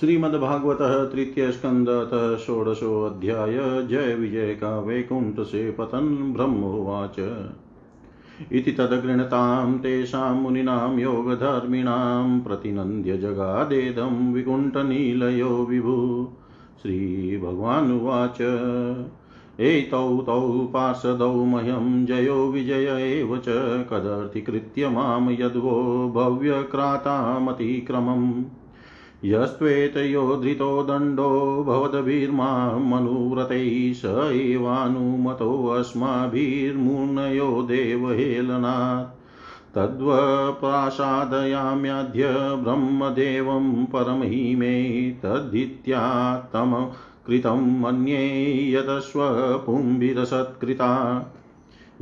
श्रीमद्भागवत तृतीय स्कंद षोडशो अध्याय जय विजय का वैकुंठ से पतन ब्रह्मोवाच इति तदगृणतां तेषां मुनीनां योगधर्मिणां प्रतिनन्द्य जगादेदं विकुण्ठनीलयो विभु। श्रीभगवानुवाच। एतौ तौ पार्षदौ मह्यं जयो विजय एव च। कदर्थीकृत्य माँ यद्वो भव्यक्रातामतिक्रमम्। यस्त्वेतयोधृतो दण्डो भवद्भिर्मामनुव्रतैः स एवानुमतोऽस्माभिर्मूर्णयो देवहेलनात्। तद्वप्रासादयाम्याद्य ब्रह्मदेवं परमहिमे तद्धित्या तमकृतं मन्ये यतस्वपुम्भिरसत्कृता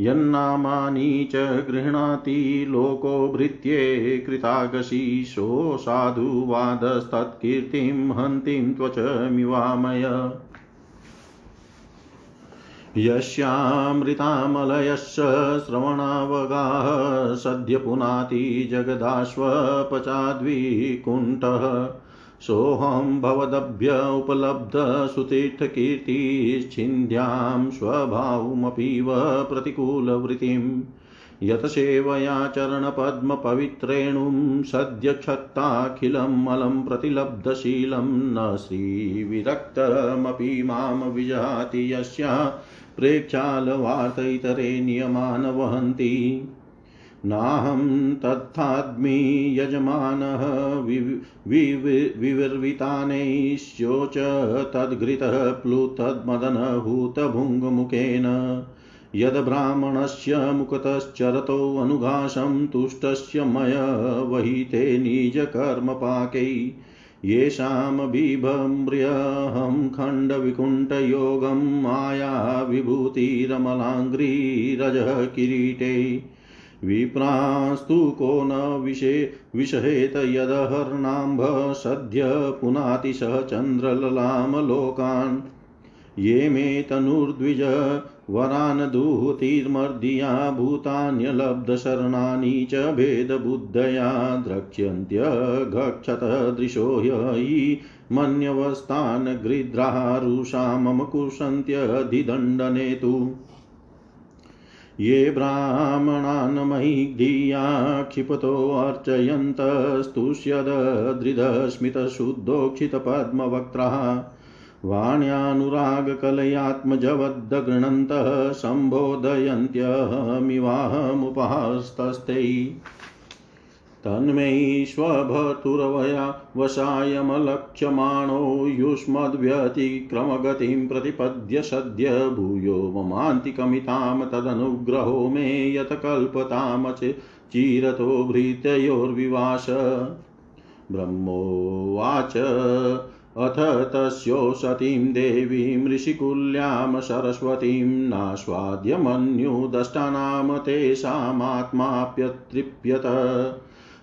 यन्नामानि च गृह्णाति लोको भृत्ये कृतागशीशो साधुवादस्तत्कीर्तिं हन्तीं त्वचमिवामय यस्यामृतामलयश्च श्रवणावगाः सद्य पुनाति जगदाश्वपचाद्विकुण्ठः। सोऽहं भवदभ्य उपलब्धसुतीर्थकीर्तिश्छिन्द्यां स्वभावमपीव प्रतिकूलवृत्तिम्। यतसेवया चरणपद्मपवित्रेणुं सद्यक्षत्ताखिलम् अलं प्रतिलब्धशीलं न श्रीविरक्तमपि माँ विजाति यस्या प्रेक्षालवार्त इतरे नियमान् वहन्ति नाहं तत्थाद्मि यजमानः विविर्वितानैश्योच तद्घृतः प्लुतद्मदनभूतभुङ्गमुखेन यद्ब्राह्मणस्य मुखतश्चरतोऽनुघासं तुष्टस्य मय वहिते निजकर्मपाकै। येषां बिभम्र्यहं खण्डविकुण्ठयोगं माया विभूतिरमलाङ्घ्रिरजः किरीटे। विप्रास्तु को न विषे, विषहेत यदहर्णाम्भ सद्य पुनाति सह चन्द्रललामलोकान्। ये मे तनुर्द्विज वरान् दुहतिर्मर्दिया, भूतान्यलब्धशरणानि च भेदबुद्धया द्रक्ष्यन्त्यगच्छत दृशो हि मन्यवस्तान् गृध्रारुषा मम कुशन्त्यधिदण्डने तु ये ब्राह्मणान् मयि क्षिपतोऽर्चयन्तस्तुष्यदृढस्मितशुद्धोक्षितपद्मवक्त्रः वाण्यानुरागकलयात्मजवद्गृह्णन्तः सम्बोधयन्त्यहमिवाहमुपहस्तस्ते। तन्मयीष्वभर्तुरवया वशायमलक्ष्यमाणो युष्मद्व्यतिक्रमगतिं प्रतिपद्य सद्य भूयो ममान्तिकमितां तदनुग्रहो मे यत्कल्पतामच चिरतो भृतयोर्विवास ब्रह्मोवाच, अथ तस्यो सतीं देवीं ऋषिकुल्यां सरस्वतीं नास्वाद्यमन्युदष्टानां तेषामात्माप्यतृप्यत।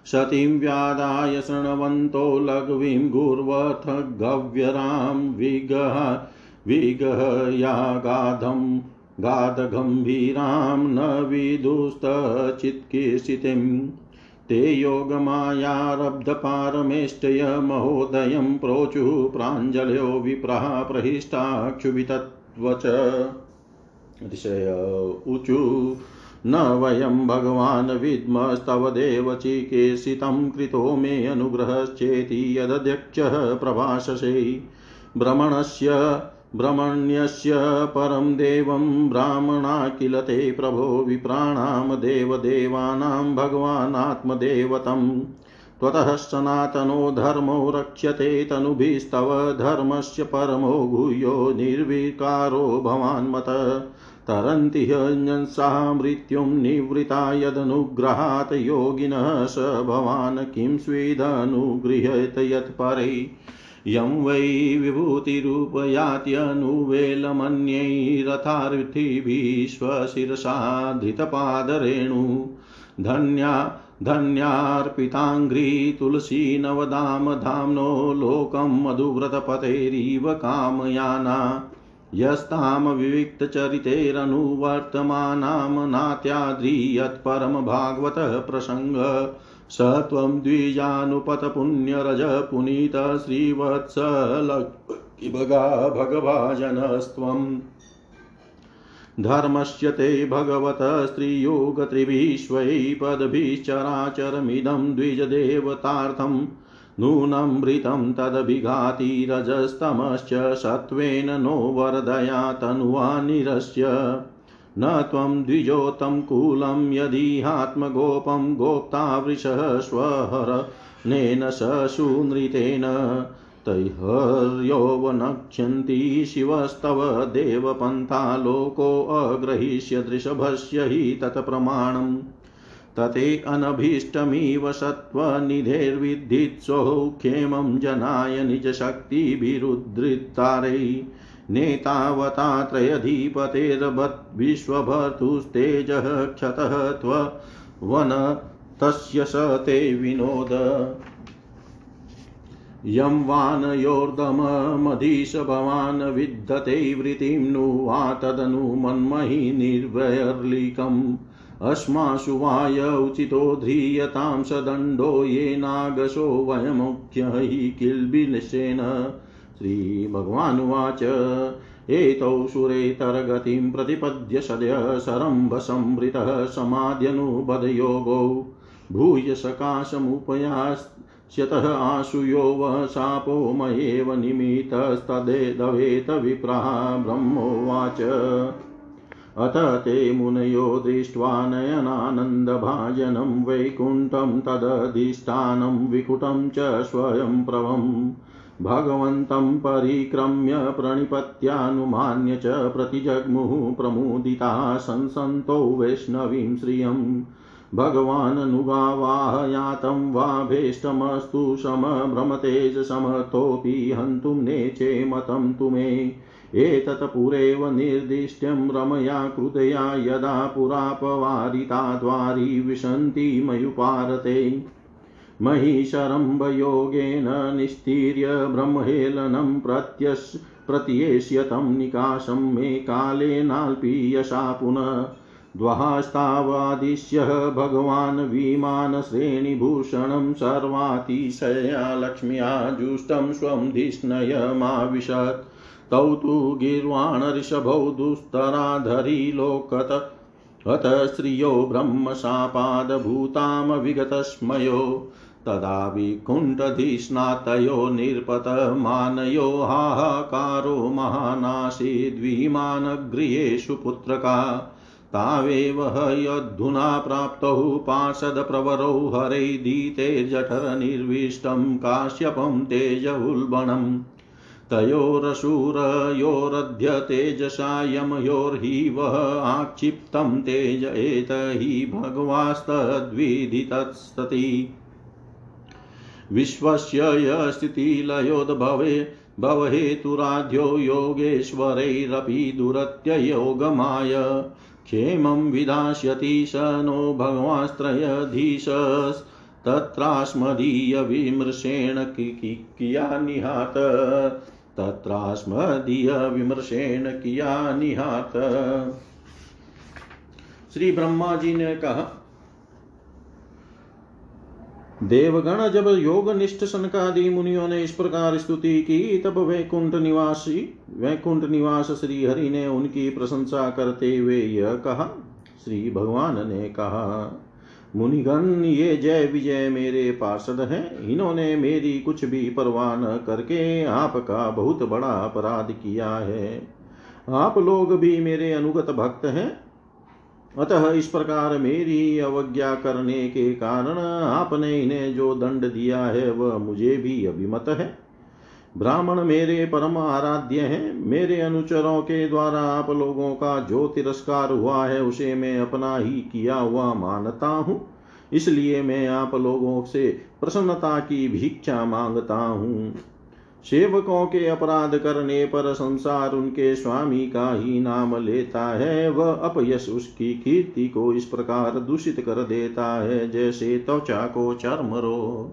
सतीं व्यादाय शृण्वन्तो लघ्वीं गुर्वथ गव्यरां विगह विगहयागाधं गाधगम्भीरां न विदुस्तचित्कीर्षितिम् ते योगमायारब्धपारमेष्टय महोदयं प्रोचु प्राञ्जलयो विप्रः प्रहिष्टाक्षुभितत्वच अतिशय ऊचु न वयं भगवान् विद्मस्तव देवचिकीर्षितं कृतो मे अनुग्रहश्चेति यदध्यक्षः प्रभाषसे। भ्रमणस्य ब्रह्मण्यस्य परं देवं ब्राह्मणा किल ते प्रभो विप्राणां देवदेवानां भगवानात्मदेवतम् त्वतः सनातनो धर्मो रक्ष्यते तनुभिस्तव धर्मस्य परमो गुह्यो निर्विकारो भवान्मत। तरन्ति ह्यञ्सा मृत्युं निवृता यदनुग्रहात् योगिनः स भवान् किं स्वेदनुगृह्यत यत्परै यं वै विभूतिरूपयात्यनुवेलमन्यैरथार्थिभिश्वशिरसा धृतपादरेणु धन्या, धन्यार्पिताङ्घ्रि तुलसीनवदाम धाम्नो लोकं मधुव्रतपतेरिव कामयाना। यस्तां विविक्तचरितेरनुवर्तमानां नात्याद्रि यत्परमभागवतः प्रसङ्ग। स त्वं द्विजानुपतपुण्यरज पुनीत श्रीवत्सलकिभगा भगभाजनस्त्वम्। धर्मस्य ते भगवत स्त्रियोगत्रिभिश्वै द्विजदेवतार्थम्। नूनमृतं तदभिघाति रजस्तमश्च सत्त्वेन नो वरदया तनुवानिरस्य न त्वं द्विजोतं कुलं यदिहात्मगोपं गोप्ता वृषः स्वहरनेन सशूनृतेन तैहर्योवनक्ष्यन्ति शिवस्तव देवपन्था लोकोऽग्रहीष्य दृषभस्य हि तत्प्रमाणम्। तते अनभीष्टमिव सत्त्वनिधेर्विद्धित्सौक्षेमं जनाय निजशक्तिभिरुद्धृतारै नेतावतात्रयधिपतेर्भत् विश्वभर्तुस्तेजः क्षतः त्ववन तस्य स ते विनोद। यं वानयोर्दममधीश भवान् विद्धते वृत्तिं नु वा तदनु मन्महि निर्वैर्लिकम् अस्मासु वाय उचितो ध्रियतां स दण्डो येनागशो वयमुख्य हि किल्बिलशेन श्रीभगवानुवाच। एतौ सुरेतरगतिं प्रतिपद्य सद्य सरम्भसंवृतः समाद्यनुपदयोगौ। भूय सकाशमुपयास्यतः आशुयो वः शापो मयेव निमित्तस्तदेदवेत विप्राः ब्रह्मोवाच। अथ ते मुनयो दृष्ट्वा नयनानन्दभाजनं वैकुण्ठं तदधिष्ठानं विकुटं च स्वयं प्रभम् भगवन्तं परिक्रम्य प्रणिपत्यानुमान्य च प्रतिजग्मुः प्रमुदिता संसन्तो वैष्णवीं श्रियम् भगवाननुगावाहयातं वा भेष्टमस्तु समभ्रमतेजसमर्थोऽपि हन्तुं नेचे मतं तु मे। एतत्पुरेव निर्दिष्ट्यं रमया कृतया यदा पुरापवारिता द्वारि विशन्ति मयुपारते। महिषरम्भयोगेन निस्तीर्य ब्रह्महेलनं प्रत्यस् प्रत्येष्यतं निकाशं मे कालेनाल्पीयसा पुनः। द्वहास्तावादिश्यः भगवान् विमानश्रेणिभूषणं सर्वातिशया लक्ष्म्या जुष्टं स्वं धिष्णयमाविशत्। तौ तु गीर्वाणऋषभौ दुस्तराधरी लोकत। अथ स्त्रियो ब्रह्मशापादभूतां विगतस्मयो तदा विकुण्ठधिस्नातयो निर्पतमानयो हाहाकारो महानासीद्विमानगृहेषु पुत्रका। तावेव हयद्धुना प्राप्तौ पार्षदप्रवरौ हरैदीते जठरनिर्विष्टं काश्यपं तेजउल्बणम् तयोरशूरयोरध्य तेजसा यमयोर्हि वः आक्षिप्तं तेज एत हि भगवास्तद्विदितस्तति विश्वस्य यस्थितिलयोद्भवे, भवहेतुराध्यो योगेश्वरैरपि दुरत्ययोगमाय। क्षेमं विधास्यति स नो भगवान्स्त्रयधीशस्तत्रास्मदीयविमृशेण किया निहात। तत्रास्मदीयविमर्शेण किया निहात। श्री ब्रह्मा जी ने कहा, देवगण जब योग निष्ठ सनकादि मुनियों ने इस प्रकार स्तुति की, तब वैकुंठ निवासी, वैकुंठ निवास श्री हरि ने उनकी प्रशंसा करते हुए यह कहा, श्री भगवान ने कहा मुनिगण, ये जय विजय मेरे पार्षद हैं। इन्होंने मेरी कुछ भी परवाह न करके आपका बहुत बड़ा अपराध किया है। आप लोग भी मेरे अनुगत भक्त हैं। अतः इस प्रकार मेरी अवज्ञा करने के कारण आपने इन्हें जो दंड दिया है, वह मुझे भी अभिमत है। ब्राह्मण मेरे परम आराध्य हैं। मेरे अनुचरों के द्वारा आप लोगों का जो तिरस्कार हुआ है, उसे मैं अपना ही किया हुआ मानता हूँ। इसलिए मैं आप लोगों से प्रसन्नता की भिक्षा माँगता हूँ। सेवकों के अपराध करने पर संसार उनके स्वामी का ही नाम लेता है। वह अपयश उसकी कीर्ति को इस प्रकार दूषित कर देता है, जैसे त्वचा को चर्म रो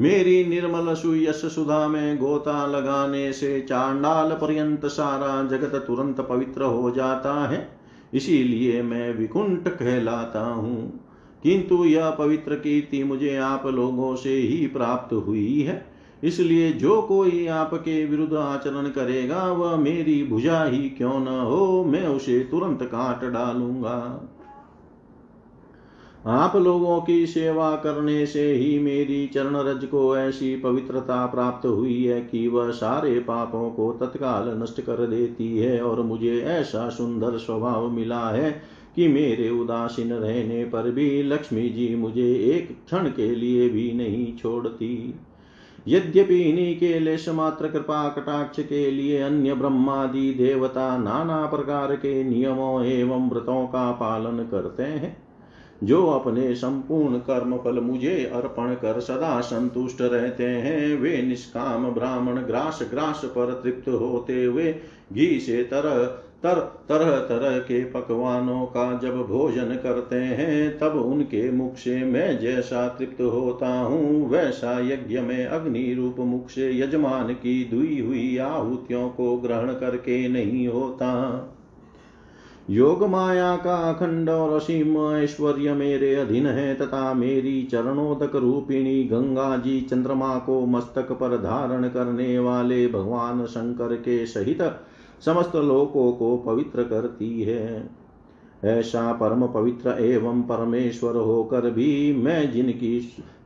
मेरी निर्मल सुयश सुधा में गोता लगाने से चांडाल पर्यंत सारा जगत तुरंत पवित्र हो जाता है। इसीलिए मैं विकुंठ कहलाता हूँ। किंतु यह पवित्र कीर्ति मुझे आप लोगों से ही प्राप्त हुई है। इसलिए जो कोई आपके विरुद्ध आचरण करेगा, वह मेरी भुजा ही क्यों न हो, मैं उसे तुरंत काट डालूँगा। आप लोगों की सेवा करने से ही मेरी चरण रज को ऐसी पवित्रता प्राप्त हुई है कि वह सारे पापों को तत्काल नष्ट कर देती है और मुझे ऐसा सुंदर स्वभाव मिला है कि मेरे उदासीन रहने पर भी लक्ष्मी जी मुझे एक क्षण के लिए भी नहीं छोड़ती। यद्यपि इन्हीं के लेश मात्र कृपा कटाक्ष के लिए अन्य ब्रह्मादि देवता नाना प्रकार के नियमों एवं व्रतों का पालन करते हैं जो अपने संपूर्ण कर्म फल मुझे अर्पण कर सदा संतुष्ट रहते हैं, वे निष्काम ब्राह्मण ग्रास ग्रास पर तृप्त होते हुए घी से तरह तर, तरह तरह के पकवानों का जब भोजन करते हैं, तब उनके मुख से मैं जैसा तृप्त होता हूँ, वैसा यज्ञ में अग्नि रूप मुख से यजमान की दुई हुई आहुतियों को ग्रहण करके नहीं होता। योग माया का अखंड और असीम ऐश्वर्य मेरे अधीन है, तथा मेरी चरणोदक रूपिणी गंगा जी चंद्रमा को मस्तक पर धारण करने वाले भगवान शंकर के सहित समस्त लोकों को पवित्र करती है। ऐसा परम पवित्र एवं परमेश्वर होकर भी मैं जिनकी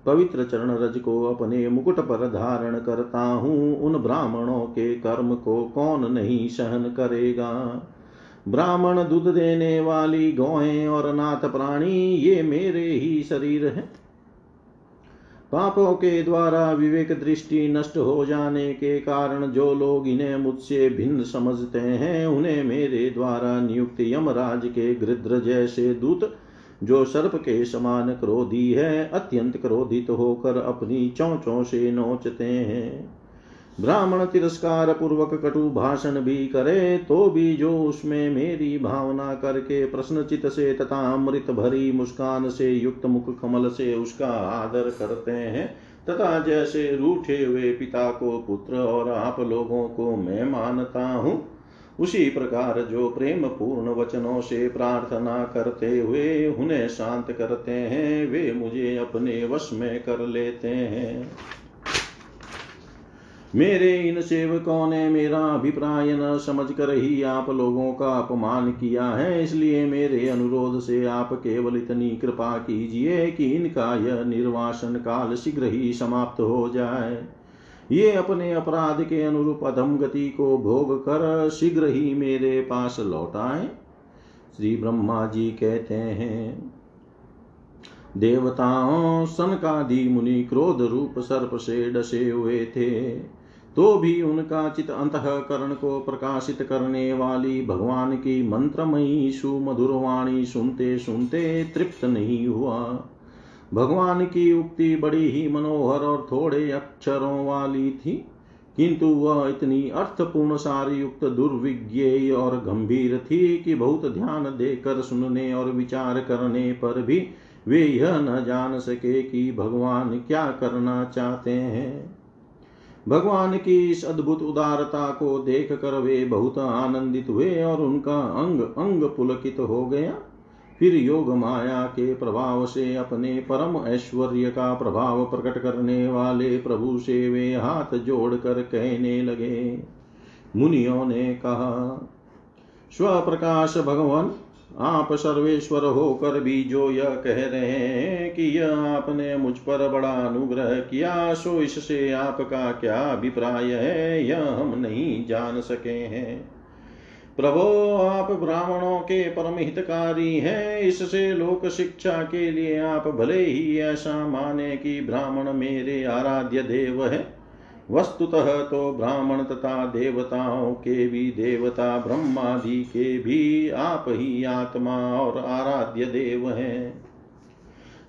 पवित्र चरण रज को अपने मुकुट पर धारण करता हूँ, उन ब्राह्मणों के कर्म को कौन नहीं सहन करेगा? ब्राह्मण दूध देने वाली गौएँ और नाथ प्राणी, ये मेरे ही शरीर हैं। पापों के द्वारा विवेक दृष्टि नष्ट हो जाने के कारण जो लोग इन्हें मुझसे भिन्न समझते हैं, उन्हें मेरे द्वारा नियुक्त यमराज के गृद्र जैसे दूत, जो सर्प के समान क्रोधी है, अत्यंत क्रोधित होकर अपनी चौचों से नोचते हैं। ब्राह्मण तिरस्कार पूर्वक कटु भाषण भी करे तो भी जो उसमें मेरी भावना करके प्रश्नचित से तथा अमृत भरी मुस्कान से युक्त मुख कमल से उसका आदर करते हैं, तथा जैसे रूठे हुए पिता को पुत्र और आप लोगों को मैं मानता हूँ। उसी प्रकार जो प्रेम पूर्ण वचनों से प्रार्थना करते हुए उन्हें शांत करते हैं, वे मुझे अपने वश में कर लेते हैं। मेरे इन सेवकों ने मेरा अभिप्राय न समझ कर ही आप लोगों का अपमान किया है, इसलिए मेरे अनुरोध से आप केवल इतनी कृपा कीजिए कि इनका यह निर्वासन काल शीघ्र ही समाप्त हो जाए। ये अपने अपराध के अनुरूप अधम गति को भोग कर शीघ्र ही मेरे पास लौट आए। श्री ब्रह्मा जी कहते हैं, देवताओं, सनकादि मुनि क्रोध रूप सर्प से डसे हुए थे। तो भी उनका चित अंतकरण को प्रकाशित करने वाली भगवान की मंत्रमयी, सुमधुर वाणी सुनते सुनते तृप्त नहीं हुआ। भगवान की उक्ति बड़ी ही मनोहर और थोड़े अक्षरों वाली थी, किंतु वह इतनी अर्थपूर्ण, सारी युक्त दुर्विज्ञेय और गंभीर थी कि बहुत ध्यान देकर सुनने और विचार करने पर भी वे यह न जान सके कि भगवान क्या करना चाहते हैं। भगवान की इस अद्भुत उदारता को देख कर वे बहुत आनंदित हुए और उनका अंग अंग पुलकित हो गया। फिर योग माया के प्रभाव से अपने परम ऐश्वर्य का प्रभाव प्रकट करने वाले प्रभु से वे हाथ जोड़कर कहने लगे। मुनियों ने कहा, स्वप्रकाश भगवान आप सर्वेश्वर होकर भी जो यह कह रहे हैं कि यह आपने मुझ पर बड़ा अनुग्रह किया, सो इससे आपका क्या अभिप्राय है, यह हम नहीं जान सके हैं। प्रभो, आप ब्राह्मणों के परम हितकारी हैं, इससे लोक शिक्षा के लिए आप भले ही ऐसा माने कि ब्राह्मण मेरे आराध्य देव है। वस्तुतः तो ब्राह्मण तथा देवताओं के भी देवता ब्रह्मादि के भी आप ही आत्मा और आराध्य देव हैं।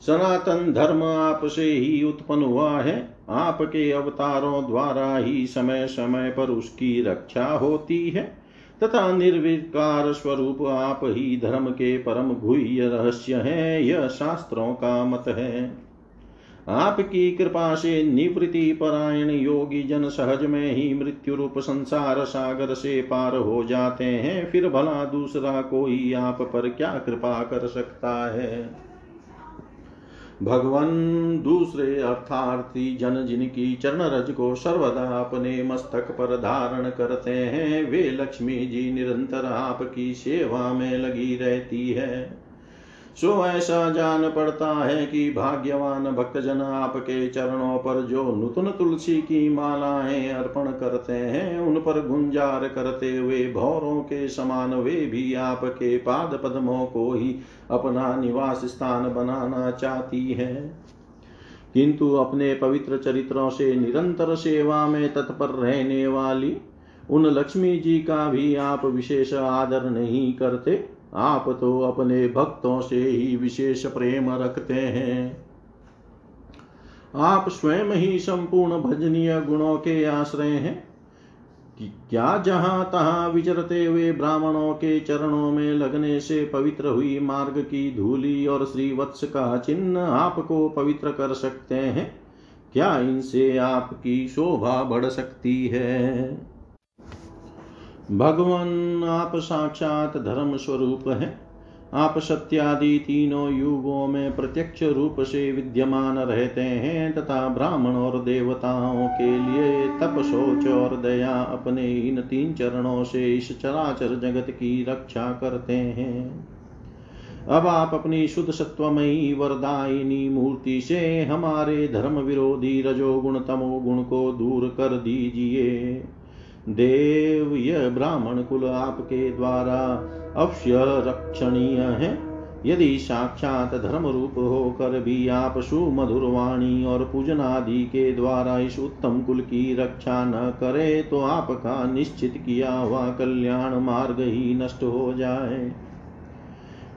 सनातन धर्म आपसे ही उत्पन्न हुआ है। आपके अवतारों द्वारा ही समय समय पर उसकी रक्षा होती है। तथा निर्विकार स्वरूप आप ही धर्म के परम गुह्य रहस्य हैं। यह शास्त्रों का मत है। आपकी कृपा से निवृत्ति परायण योगी जन सहज में ही मृत्यु रूप संसार सागर से पार हो जाते हैं। फिर भला दूसरा कोई आप पर क्या कृपा कर सकता है? भगवान दूसरे अर्थार्थी जन जिनकी चरण रज को सर्वदा अपने मस्तक पर धारण करते हैं, वे लक्ष्मी जी निरंतर आपकी सेवा में लगी रहती है। सो ऐसा जान पड़ता है कि भाग्यवान भक्तजन आपके चरणों पर जो नूतन तुलसी की मालाएँ अर्पण करते हैं, उन पर गुंजार करते हुए भौरों के समान वे भी आपके पाद पद्मों को ही अपना निवास स्थान बनाना चाहती है। किंतु अपने पवित्र चरित्रों से निरंतर सेवा में तत्पर रहने वाली उन लक्ष्मी जी का भी आप विशेष आदर नहीं करते। आप तो अपने भक्तों से ही विशेष प्रेम रखते हैं। आप स्वयं ही संपूर्ण भजनीय गुणों के आश्रय हैं कि क्या जहाँ तहां विचरते हुए ब्राह्मणों के चरणों में लगने से पवित्र हुई मार्ग की धूली और श्रीवत्स का चिन्ह आपको पवित्र कर सकते हैं? क्या इनसे आपकी शोभा बढ़ सकती है? भगवान आप साक्षात धर्म स्वरूप है। आप सत्यादि तीनों युगों में प्रत्यक्ष रूप से विद्यमान रहते हैं तथा ब्राह्मण और देवताओं के लिए तप सोच और दया अपने इन तीन चरणों से इस चराचर जगत की रक्षा करते हैं। अब आप अपनी शुद्ध सत्वमयी वरदायिनी मूर्ति से हमारे धर्म विरोधी रजोगुण तमोगुण को दूर कर दीजिए। देव यह ब्राह्मण कुल आपके द्वारा अवश्य रक्षणीय है। यदि साक्षात धर्म रूप होकर भी आप सुमधुर वाणी और पूजन आदि के द्वारा इस उत्तम कुल की रक्षा न करे तो आपका निश्चित किया हुआ कल्याण मार्ग ही नष्ट हो जाए।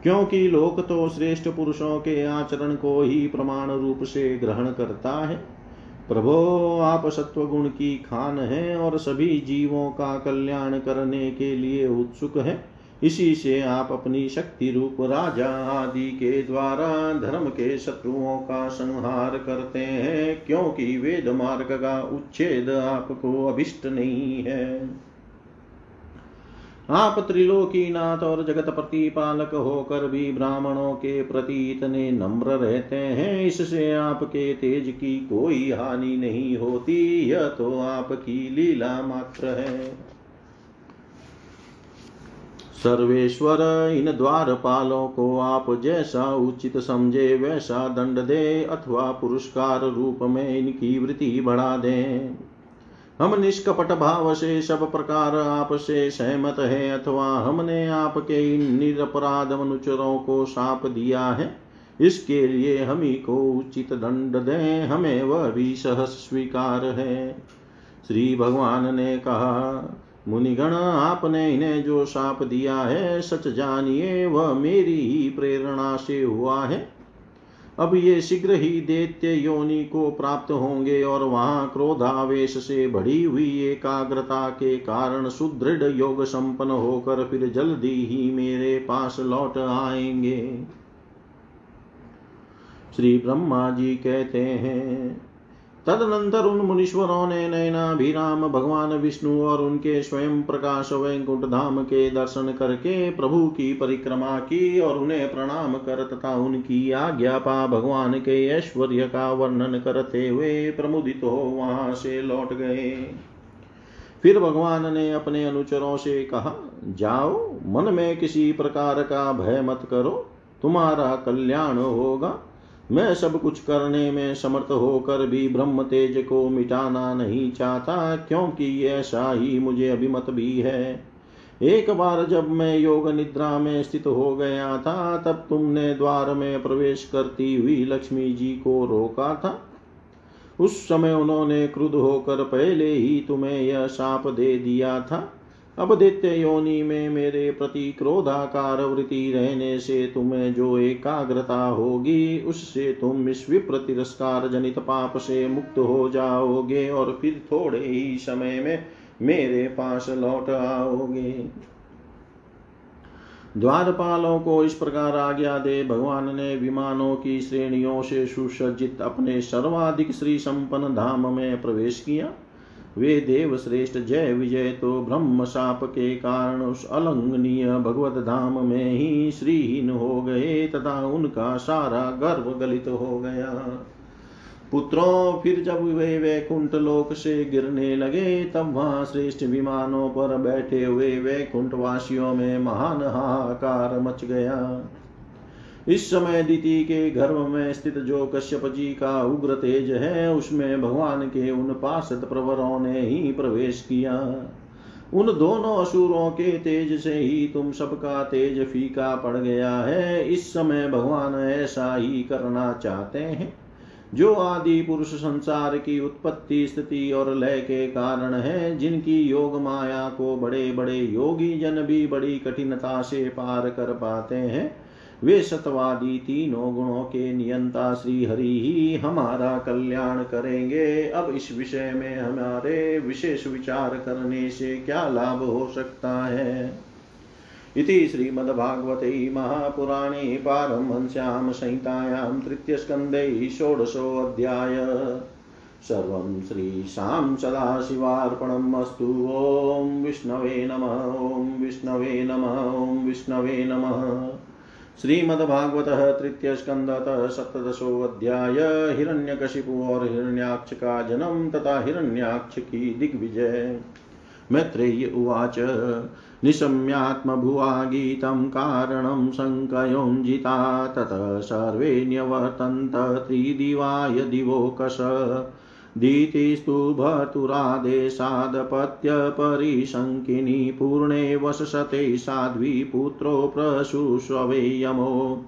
क्योंकि लोक तो श्रेष्ठ पुरुषों के आचरण को ही प्रमाण रूप से ग्रहण करता है प्रभो, आप सत्वगुण की खान है और सभी जीवों का कल्याण करने के लिए उत्सुक है। इसी से आप अपनी शक्ति रूप राजा आदि के द्वारा धर्म के शत्रुओं का संहार करते हैं, क्योंकि वेद मार्ग का उच्छेद आपको अभिष्ट नहीं है। आप त्रिलोकीनाथ और जगत प्रतिपालक होकर भी ब्राह्मणों के प्रति इतने नम्र रहते हैं, इससे आपके तेज की कोई हानि नहीं होती, यह तो आपकी लीला मात्र है। सर्वेश्वर, इन द्वारपालों को आप जैसा उचित समझे, वैसा दंड दे, अथवा पुरस्कार रूप में इनकी वृत्ति बढ़ा दें। हम निष्कपट भाव से सब प्रकार आपसे सहमत है अथवा हमने आपके इन निरपराध मनुचरों को साप दिया है, इसके लिए हम ही को उचित दंड दें, हमें वह भी सहस स्वीकार है। श्री भगवान ने कहा, मुनिगण, आपने इन्हें जो साप दिया है, सच जानिए, वह मेरी ही प्रेरणा से हुआ है। अब ये शीघ्र ही दैत्य योनि को प्राप्त होंगे और वहाँ क्रोधावेश से भरी हुई एकाग्रता के कारण सुदृढ़ योग संपन्न होकर फिर जल्दी ही मेरे पास लौट आएँगे। श्री ब्रह्मा जी कहते हैं तदनंतर उन मुनीश्वरों ने नयनाभिराम भगवान विष्णु और उनके स्वयं प्रकाश वैकुंठ धाम के दर्शन करके प्रभु की परिक्रमा की और उन्हें प्रणाम कर तथा उनकी आज्ञा पा भगवान के ऐश्वर्य का वर्णन करते हुए प्रमुदित हो वहाँ से लौट गए। फिर भगवान ने अपने अनुचरों से कहा, जाओ, मन में किसी प्रकार का भय मत करो, तुम्हारा कल्याण होगा। मैं सब कुछ करने में समर्थ होकर भी ब्रह्म तेज को मिटाना नहीं चाहता, क्योंकि ऐसा ही मुझे अभिमत भी है। एक बार जब मैं योग निद्रा में स्थित हो गया था, तब तुमने द्वार में प्रवेश करती हुई लक्ष्मी जी को रोका था। उस समय उन्होंने क्रुद्ध होकर पहले ही तुम्हें यह शाप दे दिया था। अब दैत्य योनि में मेरे प्रति क्रोधाकार वृत्ति रहने से तुम्हें जो एकाग्रता होगी, उससे तुम इस विप्र तिरस्कार जनित पाप से मुक्त हो जाओगे और फिर थोड़े ही समय में मेरे पास लौट आओगे। द्वारपालों को इस प्रकार आज्ञा दे, भगवान ने विमानों की श्रेणियों से सुसज्जित अपने सर्वाधिक श्री संपन्न धाम में प्रवेश किया। वे देव श्रेष्ठ जय विजय तो ब्रह्म साप के कारण उस अलंघनीय भगवत धाम में ही श्रीहीन हो गए तथा उनका सारा गर्व गलित हो गया। पुत्रों, फिर जब वे वैकुंठ लोक से गिरने लगे, तब वहाँ श्रेष्ठ विमानों पर बैठे हुए वैकुंठ वासियों में महान हाहाकार मच गया। इस समय दिति के गर्भ में स्थित जो कश्यप जी का उग्र तेज है, उसमें भगवान के उन पार्षद प्रवरों ने ही प्रवेश किया। उन दोनों असुरों के तेज से ही तुम सबका तेज फीका पड़ गया है। इस समय भगवान ऐसा ही करना चाहते हैं। जो आदि पुरुष संसार की उत्पत्ति, स्थिति और लय के कारण है, जिनकी योग माया को बड़े बड़े योगी जन भी बड़ी कठिनता से पार कर पाते हैं वे सतवादी तीनों गुणों के नियंता श्री हरि ही हमारा कल्याण करेंगे। अब इस विषय में हमारे विशेष विचार करने से क्या लाभ हो सकता है? इति श्रीमद्भागवते महापुराणे पारमहंस्यां संहितायां तृतीयस्कन्धे षोडशोऽध्याय सर्वं श्रीशां सदाशिवार्पणम् अस्तु। ॐ विष्णवे नमः, ॐ विष्णवे नमः, ॐ विष्णवे नमः। श्रीमद्भागवतः तृतीयस्कन्धतः सप्तदशोऽध्याय हिरण्यकशिपु और हिरण्याक्ष का जन्म तथा हिरण्याक्ष की दिग्विजय। मैत्रेयी उवाच, निशम्यात्मभुवा गीतं कारणं शङ्कयोञ्जिता ततः सर्वे न्यवर्तन्त त्रिदिवाय दिवोकश। दीतिस्तु भर्तुरादेशादपत्यपरिशङ्किनी पूर्णे वसते साध्वी पुत्रो प्रशुष्ववे यमो।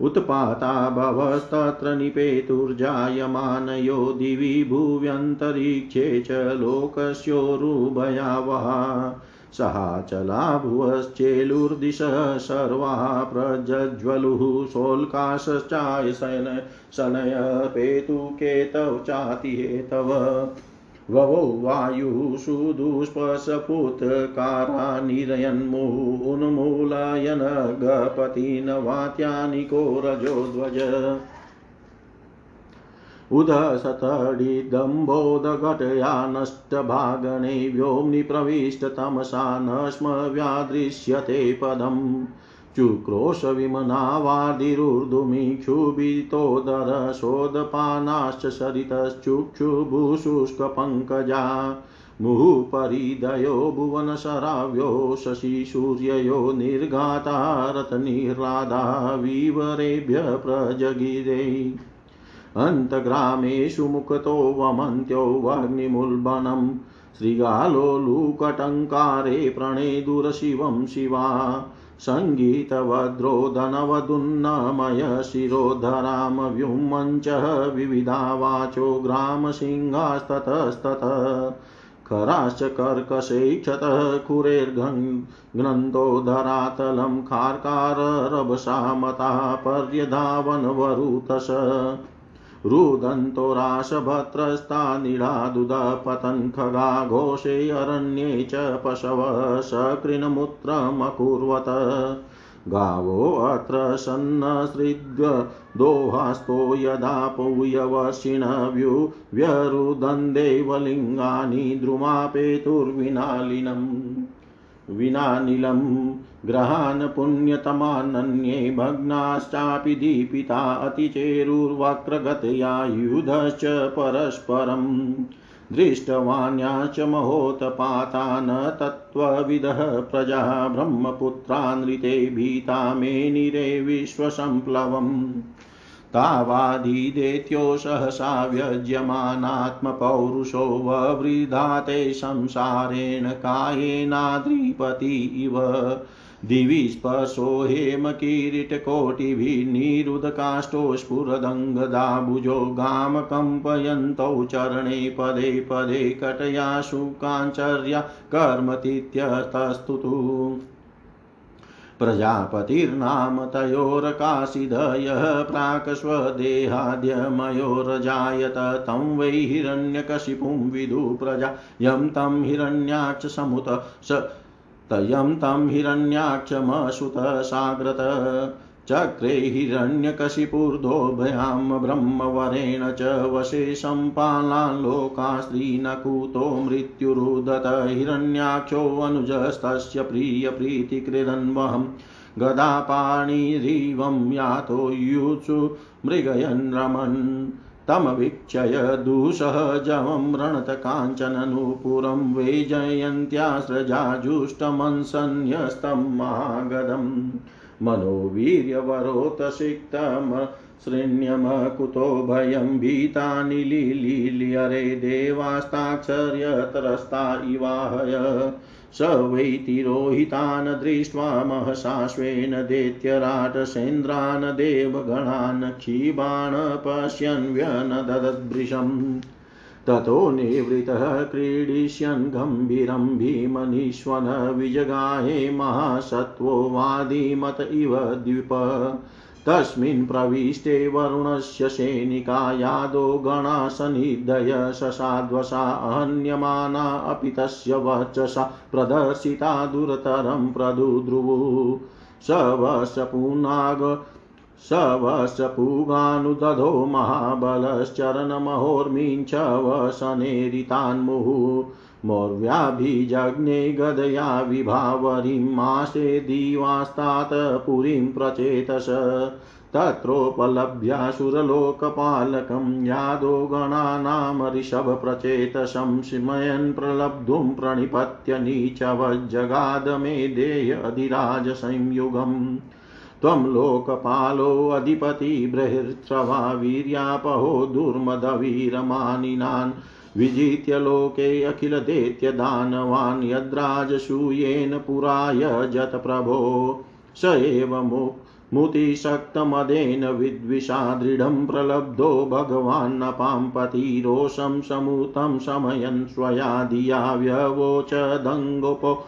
उत्पाता भवस्तत्र निपेतुर्जायमानयो दिवि भुव्यन्तरिक्षे च लोकस्योरुभयावहा। सहाचला भुवश्चेलुर्दिशः सर्वाः प्रज्ज्वलुः शोल्काश्चाय शयन शनय पेतुकेतौ चातिहेतव। ववौ वायुः सुदुष्पशपुत्कारा निरयन्मुः उन्मूलयन गपतिनवात्यानिको रजोध्वज उदसतडिदम्बोदघटया नष्टभागणे व्योम्नि प्रविष्टतमसा न स्म व्यादृश्यते पदम्। चुक्रोशविमनावादिरुर्दुमिक्षुभितोदरशोदपानाश्च सरितश्चुक्षुभुशुष्कपङ्कजा मुहुपरिदयो भुवनशराव्यो शशिसूर्ययो निर्घाता रतनिह्लादा विवरेभ्य प्रजगिरे अन्तग्रामेषु मुखतो वमन्त्यो वह्निमुल्बणम् श्रीगालोलुकटङ्कारे प्रणेदुरशिवं शिवा। सङ्गीतवद्रोदनवदुन्नमय शिरोधरां व्युमञ्चः विविधा वाचो ग्रामसिंहास्ततस्तत। खराश्च कर्कशैक्षतः कुरेर्घ्नन्तो धरातलं खार्काररभसा मता पर्यधावनवरुतश रुदन्तो राशभद्रस्ता निडादुदपतन् खगा घोषे अरण्ये च पशव सकृन्मूत्रमकुर्वत। गावोऽत्र सन्नसृद्गदोहास्तो यदा पूयवशिणव्यु व्यरुदन्देवलिङ्गानि द्रुमापेतुर्विनालिनम्। विनानिलं ग्रहान् पुण्यतमानन्ये भग्नाश्चापि दीपिता अतिचेरुर्वक्रगतया युधश्च परस्परम् दृष्टवान्या च महोत्पाता तत्त्वविदः प्रजा ब्रह्मपुत्रानृते भीता मेनिरे विश्वसम्प्लवम् तावाधिदेत्यो सहसा व्यज्यमानात्मपौरुषो ववृधाते संसारेण कायेनाद्रिपति इव। दिवि स्पर्शो हेमकिरीटकोटिभिर्निरुदकाष्ठो स्फुरदङ्गदाभुजो गामकम्पयन्तौ चरणे पदे पदे कटयाशु काञ्चर्या कर्मतीत्यतस्तुतु प्रजापतिर्नाम तयोरकाशिदयः प्राक् स्वदेहाद्यमयोरजायत तं वै हिरण्यकशिपुं विदु प्रजा। यं तं हिरण्याक्षसमुत स तयं तं हिरण्याक्षमसुत साग्रत। चक्रे हिरण्यकशिपूर्धोभयां ब्रह्मवरेण च वशे सम्पालान् लोकास्त्रीनकुतो मृत्युरुदत हिरण्याक्षोऽनुजस्तस्य प्रियप्रीतिकृदन्वहम् गदापाणिरिवं यातो युषु मृगयन् रमन् तमवीक्षय दुःसहजवं रणतकाञ्चननूपुरं वैजयन्त्यास्रजाजुष्टमंसन्यस्तं महागदम् मनोवीर्यवरोतसिक्तम श्रृण्यमकुतो भयं भीतानि लीलीर्यरे देवास्ताक्षर्यतरस्ता इवाहय। स वै तिरोहितान् दृष्ट्वा महसाश्वेन दैत्यराटसेन्द्रान् देवगणान् क्षीबान् पश्यन् व्यनदद्भृशम् ततो निवृतः क्रीडिष्यन् गम्भीरं भीमनीश्वन विजगाहे महासत्त्वो वादिमत इव द्विप। तस्मिन् प्रविष्टे वरुणस्य सैनिका यादो गणा सनिधय शशाद्वशा अहन्यमाना अपि तस्य वचसा प्रदर्शिता दुरतरं प्रदुद्रुवु। स वशपुनाग स वशपुगानुदधो महाबलश्चरणमहोर्मिञ्च वसनेरितान्मुहुः मौर्व्याभिजज्ञे गदया विभावरीं मासे दिवास्तात् पुरीं प्रचेतस। तत्रोपलभ्यासुरलोकपालकं यादो गणानां ऋषभप्रचेतसं स्मयन् प्रलब्धुं प्रणिपत्य नीचवज्जगाद मे देयधिराजसंयुगम् त्वं लोकपालोऽधिपति बृहृत्स्रवा वीर्यापहो दुर्मदवीरमानिनान्। विजित्य लोके अखिलदैत्यदानवान् यद्राजसूयेन पुराय जत प्रभो स एव मुतिशक्तमदेन विद्विषा दृढं प्रलब्धो भगवान्नपां रोषं समुतं शमयन् स्वया धिया व्यवोचदङ्गोपो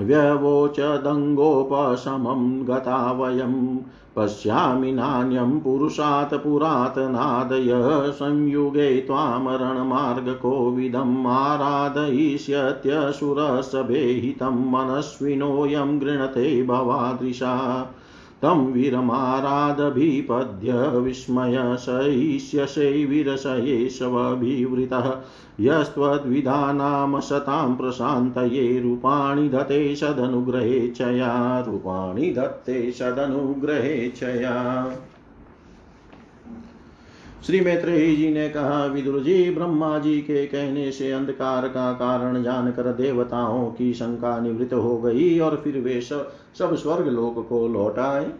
व्यवोचदङ्गोपशमं गता वयं पश्यामि नान्यं पुरुषात् पुरातनादय संयुगे त्वामरणमार्गकोविदम् आराधयिष्यत्यसुरसभेहितं मनस्विनोऽयं गृणते भवादृशा। तं विरमारादभिपद्य विस्मय सहिष्यसे विरसयेष्वभिवृतः यस्त्वद्विधानां सतां प्रशान्तये रूपाणि धते सदनुग्रहे चया। रूपाणि धत्ते सदनुग्रहे चया। श्री मैत्रेयी जी ने कहा विदुर जी ब्रह्मा जी के कहने से अंधकार का कारण जानकर देवताओं की शंका निवृत्त हो गई और फिर वे सब स्वर्ग लोक को लौट आए।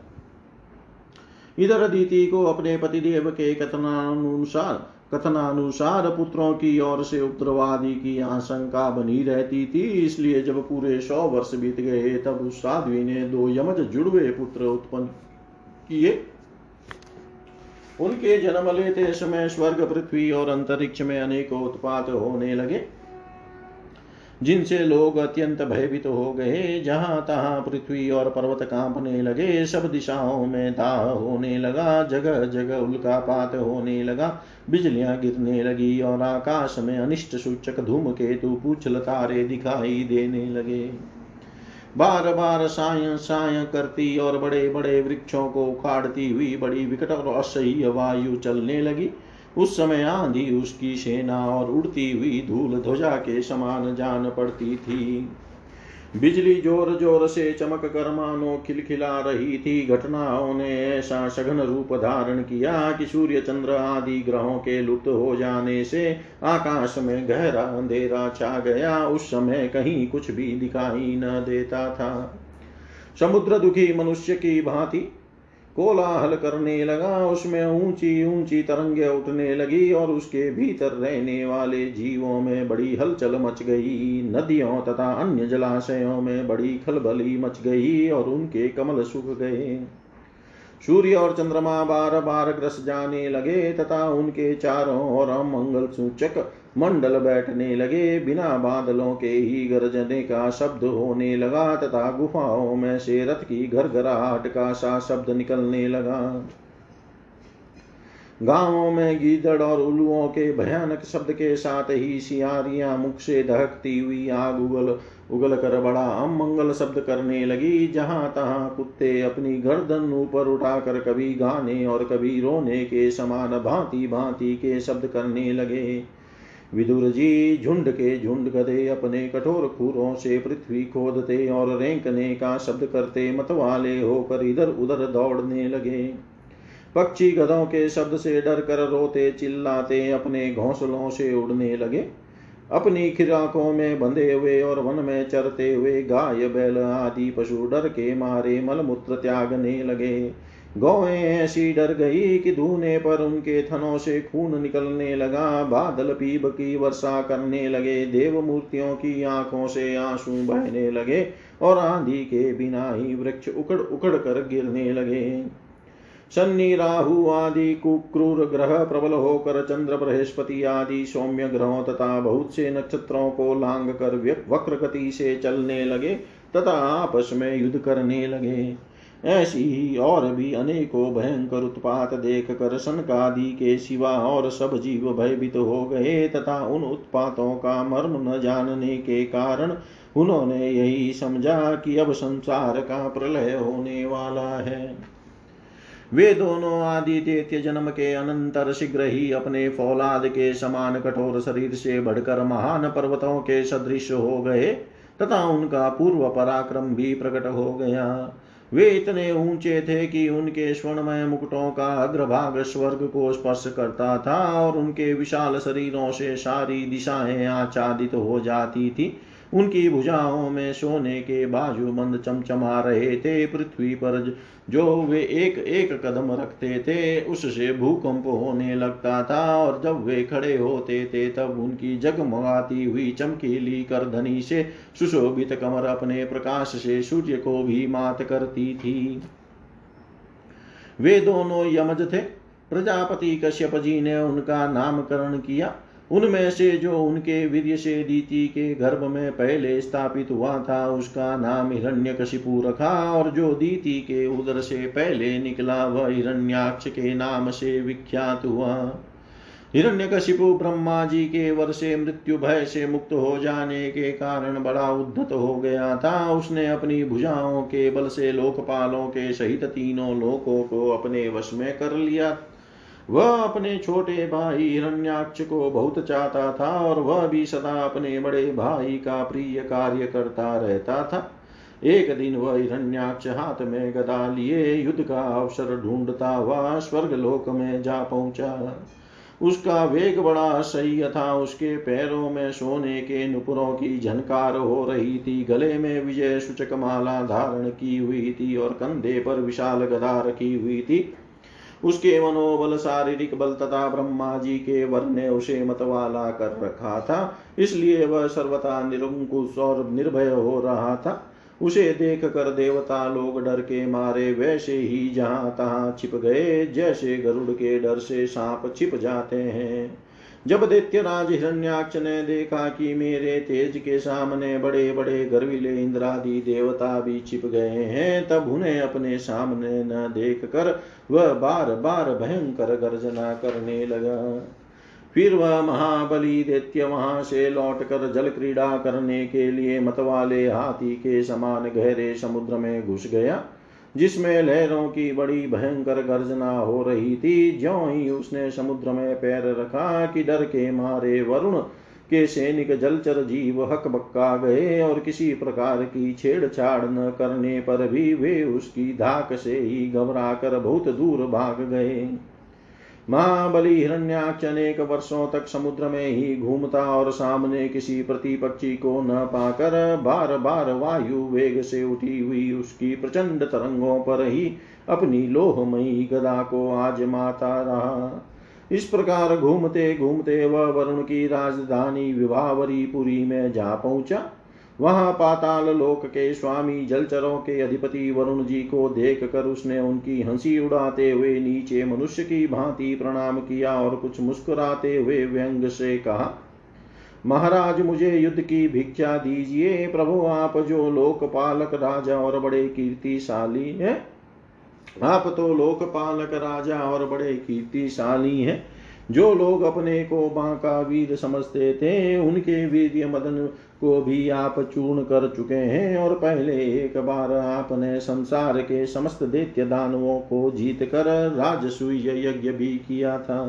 इधर दीति को अपने पतिदेव के कथनानुसार कथनानुसार पुत्रों की ओर से उत्तरवादी की आशंका बनी रहती थी। इसलिए जब पूरे सौ वर्ष बीत गए, तब उस साध्वी ने दो यमज जुड़वे पुत्र उत्पन्न किए। उनके जन्म लेते समय स्वर्ग, पृथ्वी और अंतरिक्ष में अनेकों उत्पात होने लगे, जिनसे लोग अत्यंत भयभीत तो हो गए। जहाँ तहां पृथ्वी और पर्वत कांपने लगे, सब दिशाओं में दाह होने लगा जगह जगह उल्कापात होने लगा, बिजलियाँ गिरने लगी और आकाश में अनिष्ट सूचक धूमकेतु पूछल तारे दिखाई देने लगे। बार बार साय साय करती और बड़े बड़े वृक्षों को उखाड़ती हुई बड़ी विकट और असह्य वायु चलने लगी। उस समय आंधी उसकी सेना और उड़ती हुई धूल ध्वजा के समान जान पड़ती थी। बिजली ज़ोर ज़ोर से चमक कर मानो खिलखिला रही थी घटनाओं ने, ऐसा सघन रूप धारण किया कि सूर्य चंद्र आदि ग्रहों के लुप्त हो जाने से आकाश में गहरा अंधेरा छा गया। उस समय कहीं कुछ भी दिखाई न देता था। समुद्र दुखी मनुष्य की भांति कोलाहल करने लगा। उसमें ऊँची ऊँची तरंगे उठने लगी और उसके भीतर रहने वाले जीवों में बड़ी हलचल मच गई। नदियों तथा अन्य जलाशयों में बड़ी खलबली मच गई और उनके कमल सूख गए। सूर्य और चंद्रमा बार बार ग्रस जाने लगे तथा उनके चारों ओर मंगल सूचक मंडल बैठने लगे, बिना बादलों के ही गरजने का शब्द होने लगा, तथा गुफाओं में से रथ की घरघराहट का सा शब्द निकलने लगा। गाँवों में गीदड़ और उल्लुओं के भयानक शब्द के साथ ही सियारियाँ मुख से दहकती हुई आग उगल उगल कर बड़ा अमंगल शब्द करने लगी, जहाँ तहां कुत्ते अपनी गर्दन ऊपर उठाकर कभी गाने और कभी रोने के समान भांति भांति के शब्द करने लगे। विदुर जी, झुंड के झुंड गधे अपने कठोर खुरों से पृथ्वी खोदते और रेंकने का शब्द करते मतवाले होकर इधर उधर दौड़ने लगे। पक्षी गधों के शब्द से डर कर रोते चिल्लाते अपने घोंसलों से उड़ने लगे। अपनी खिराकों में बंधे हुए और वन में चरते हुए गाय, बैल आदि पशु डर के मारे मलमूत्र त्यागने लगे। गौएँ ऐसी डर गई कि धूने पर उनके थनों से खून निकलने लगा। बादल पीब की वर्षा करने लगे। देव मूर्तियों की आँखों से आँसू बहने लगे और आंधी के बिना ही वृक्ष उकड़ उकड़ कर गिरने लगे। शनि, राहु आदि कुक्रूर ग्रह प्रबल होकर चंद्र, बृहस्पति आदि सौम्य ग्रहों तथा बहुत से नक्षत्रों को लांग कर वक्र गति से चलने लगे तथा आपस में युद्ध करने लगे। ऐसी ही और भी अनेकों भयंकर उत्पात देख कर सनकादि के सिवा और सब जीव भयभीत हो गए तथा उन उत्पातों का मर्म न जानने के कारण उन्होंने यही समझा कि अब संसार का प्रलय होने वाला है। वे दोनों आदि दैत्य जन्म के अनंतर शीघ्र ही अपने फौलाद के समान कठोर शरीर से बढ़कर महान पर्वतों के सदृश हो गए तथा उनका पूर्व पराक्रम भी प्रकट हो गया। वे इतने ऊँचे थे कि उनके स्वर्णमय मुकुटों का अग्रभाग स्वर्ग को स्पर्श करता था और उनके विशाल शरीरों से सारी दिशाएँ आच्छादित हो जाती थी। उनकी भुजाओं में सोने के बाजू बंद चमचमा रहे थे पृथ्वी पर जो वे एक एक कदम रखते थे, उससे भूकंप होने लगता था और जब वे खड़े होते थे, तब उनकी जगमगाती हुई चमकीली करधनी से सुशोभित कमर अपने प्रकाश से सूर्य को भी मात करती थी। वे दोनों यमज थे। प्रजापति कश्यप जी ने उनका नामकरण किया। उनमें से जो उनके वीर्य से दीति के गर्भ में पहले स्थापित हुआ था, उसका नाम हिरण्य हिरण्यकशिपु रखा और जो दीति के उदर से पहले निकला, वह हिरण्याक्ष के नाम से विख्यात हुआ। हिरण्यकशिपु ब्रह्मा जी के वर्षे मृत्यु भय से मुक्त हो जाने के कारण बड़ा उद्धत हो गया था। उसने अपनी भुजाओं के बल से लोकपालों के सहित तीनों लोकों को अपने वश में कर लिया। वह अपने छोटे भाई हिरण्याक्ष को बहुत चाहता था और वह भी सदा अपने बड़े भाई का प्रिय कार्य करता रहता था। एक दिन वह हिरण्याक्ष हाथ में गदा लिए युद्ध का अवसर ढूंढता हुआ स्वर्ग लोक में जा पहुँचा। उसका वेग बड़ा सही था, उसके पैरों में सोने के नुपुरों की झनकार हो रही थी, गले में विजय सूचक माला धारण की हुई थी और कंधे पर विशाल गदा रखी हुई थी। उसके मनोबल, शारीरिक बल तथा ब्रह्मा जी के वर ने उसे मतवाला कर रखा था। इसलिए वह सर्वथा निरंकुश और निर्भय हो रहा था। उसे देख कर देवता लोग डर के मारे वैसे ही जहाँ तहां छिप गए, जैसे गरुड़ के डर से सांप छिप जाते हैं। जब दैत्यराज हिरण्याक्ष ने देखा कि मेरे तेज के सामने बड़े बड़े गर्विले इंद्रादि देवता भी छिप गए हैं, तब उन्हें अपने सामने न देख कर वह बार बार भयंकर गर्जना करने लगा। फिर वह महाबली दैत्य वहाँ से लौटकर जल क्रीड़ा करने के लिए मतवाले हाथी के समान गहरे समुद्र में घुस गया। जिसमें लहरों की बड़ी भयंकर गर्जना हो रही थी, ज्यो ही उसने समुद्र में पैर रखा कि डर के मारे वरुण के सैनिक जलचर जीव हक बक्का गए और किसी प्रकार की छेड़छाड़ न करने पर भी वे उसकी धाक से ही घबरा कर बहुत दूर भाग गए। महाबली हिरण्याक्ष अनेक वर्षों तक समुद्र में ही घूमता और सामने किसी प्रतिपक्षी को न पाकर बार बार वायु वेग से उठी हुई उसकी प्रचंड तरंगों पर ही अपनी लोहमयी गदा को आजमाता रहा। इस प्रकार घूमते घूमते वह वरुण की राजधानी विवाहवरीपुरी में जा पहुँचा। वहाँ पाताल लोक के स्वामी, जलचरों के अधिपति वरुण जी को देख कर उसने उनकी हँसी उड़ाते हुए नीचे मनुष्य की भांति प्रणाम किया और कुछ मुस्कुराते हुए व्यंग से कहा, महाराज, मुझे युद्ध की भिक्षा दीजिए। प्रभु, आप जो लोकपालक राजा और बड़े कीर्तिशाली हैं, आप तो लोकपालक राजा और बड़े कीर्तिशाली हैं। जो लोग अपने को बांका वीर समझते थे, उनके वीर मदन को भी आप चूर्ण कर चुके हैं और पहले एक बार आपने संसार के समस्त दैत्य दानवों को जीत कर राजसूय यज्ञ भी किया था।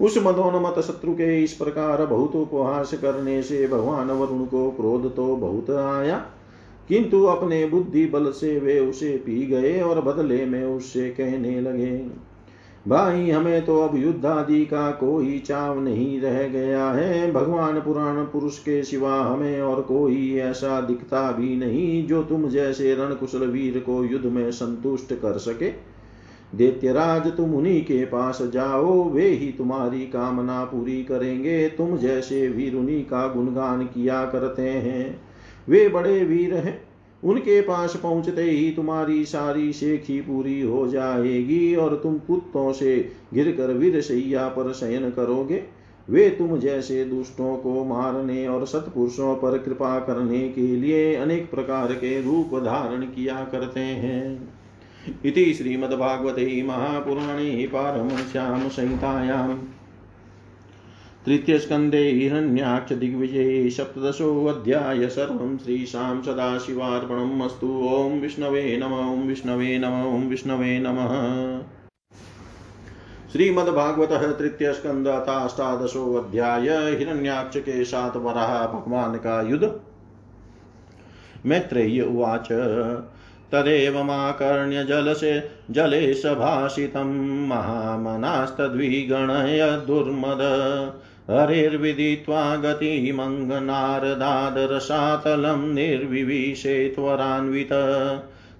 उस मदोन्मत शत्रु के इस प्रकार बहुत उपहास करने से भगवान वरुण को क्रोध तो बहुत आया, किंतु अपने बुद्धि बल से वे उसे पी गए और बदले में उससे कहने लगे भाई, हमें तो अब युद्ध आदि का कोई चाव नहीं रह गया है। भगवान पुराण पुरुष के सिवा हमें और कोई ऐसा दिखता भी नहीं जो तुम जैसे रणकुशल वीर को युद्ध में संतुष्ट कर सके। दैत्यराज, तुम उन्हीं के पास जाओ, वे ही तुम्हारी कामना पूरी करेंगे। तुम जैसे वीर उन्हीं का गुणगान किया करते हैं। वे बड़े वीर हैं। उनके पास पहुँचते ही तुम्हारी सारी शेखी पूरी हो जाएगी और तुम कुत्तों से गिर कर वीर सैया पर शयन करोगे। वे तुम जैसे दुष्टों को मारने और सतपुरुषों पर कृपा करने के लिए अनेक प्रकार के रूप धारण किया करते हैं। इति श्रीमद्भागवते महापुराणे पारमश्याम संहितायाम्। तृतीयस्कन्धे हिरण्याक्षदिग्विजये सप्तदशोऽध्याय सर्वं श्रीशां सदाशिवार्पणम् अस्तु ॐ विष्णवे नम, ॐ विष्णवे नम, ॐ विष्णवे नमः। श्रीमद्भागवत तृतीय स्कंद अष्टादशो अध्याय हिरण्याक्ष के साथ भगवान का युद्ध। मैत्रेय उवाच, तदेवमाकर्ण्य जलसे, जले सभाषितं महामनास्तद्विगणय दुर्मद। हरेर्विदित्वा गतिमङ्गनारदादरसातलं निर्विविशे त्वरान्वित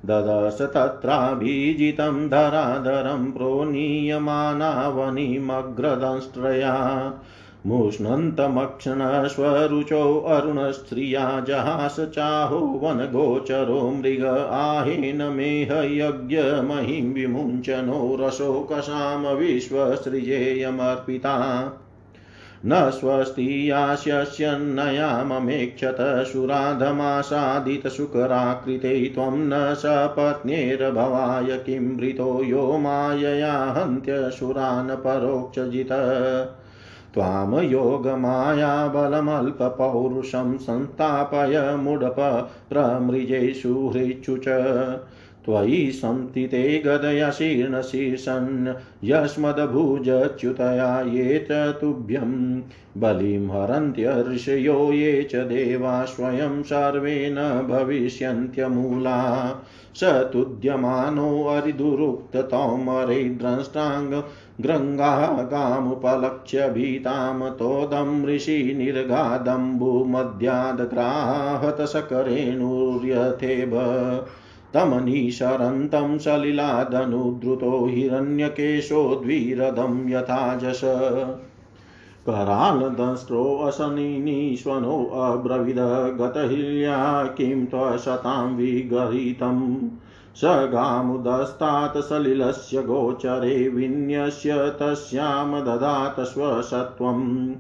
ददश तत्राभिजितं धराधरं प्रोनीयमानावनिमग्रदंष्ट्रया। मुष्णन्तमक्षणस्वरुचो अरुणस्त्रिया जहास चाहो वनगोचरो मृग आहेन मेह यज्ञमहिं विमुञ्चनो रसोकसाम विश्वसृजेयमर्पिता न स्वस्तियास्यन्नयाममेक्षत सुराधमासादितशुकराकृते त्वं न सपत्न्यैर्भवाय किं मृतो यो मायया हन्त्यसुरान् परोक्षजित त्वां योगमायाबलमल्पपौरुषं संस्थापय मुडप प्रमृजेषु हृचु च त्वयि संस्थिते गदया शीर्णशीर्षन् यस्मद्भुजच्युतया ये च तुभ्यं। बलिं हरन्त्यर्षयो ये च देवा स्वयं सर्वेण भविष्यन्त्यमूला। स तुद्यमानोऽरिदुरुक्ततौमरे द्रष्टाङ्ग ग्रङ्गागामुपलक्ष्य भीतां तोदं ऋषि निर्गादम्बुमद्याद्ग्राहतसकरेणुर्यथेब तमनीशरन्तं सलिलादनुद्रुतो हिरण्यकेशोद्विरदं यथाजश। करालदंष्ट्रोऽसनिनीश्वनोऽब्रविद गतहिल्या किं त्वशतां विगरितम् स गामुदस्तात् सलिलस्य गोचरे विन्यस्य तस्यां ददात स्वसत्त्वम्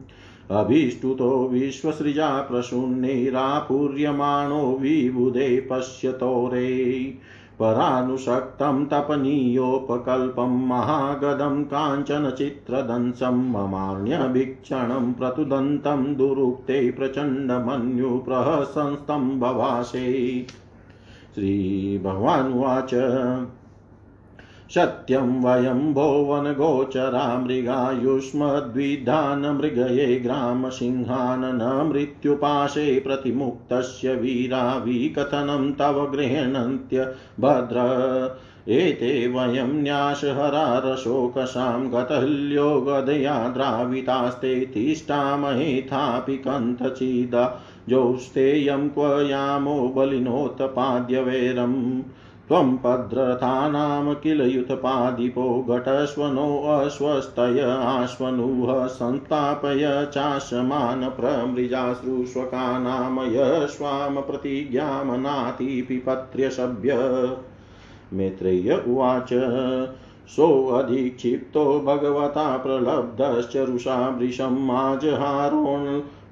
अभीष्टुतो विश्वसृजा प्रशून्यैरापूर्यमाणो विबुधे पश्यतोरे परानुशक्तं तपनीयोपकल्पं महागदं काञ्चनचित्रदंशं ममान्यभीक्षणं प्रतुदन्तं दुरुक्ते प्रचण्डमन्युप्रहसंस्तं भवासे श्रीभगवानुवाच। सत्यं वयं भोवनगोचरा मृगायुष्मद्विधानमृगये ग्रामसिंहान् न मृत्युपाशे प्रतिमुक्तस्य वीराविकथनं तव गृह्णन्त्य भद्र। एते वयं न्यासहरारशोकसां गतल्यो गदया द्रावितास्ते तिष्ठामहेथापि कन्थचिदा जोस्तेयं क्व यामो बलिनोत्पाद्यवैरम्। त्वं भद्रथानां किल युथपादिपो घटस्वनोऽस्वस्तय आश्वनुः संस्थापय चाशमान् प्रमृजाश्रुष्वकानामय स्वाम प्रतिज्ञामनातिपिपत्र्यसभ्य मैत्रेय उवाच सोऽधिक्षिप्तो भगवता प्रलब्धश्च रुषा वृषम्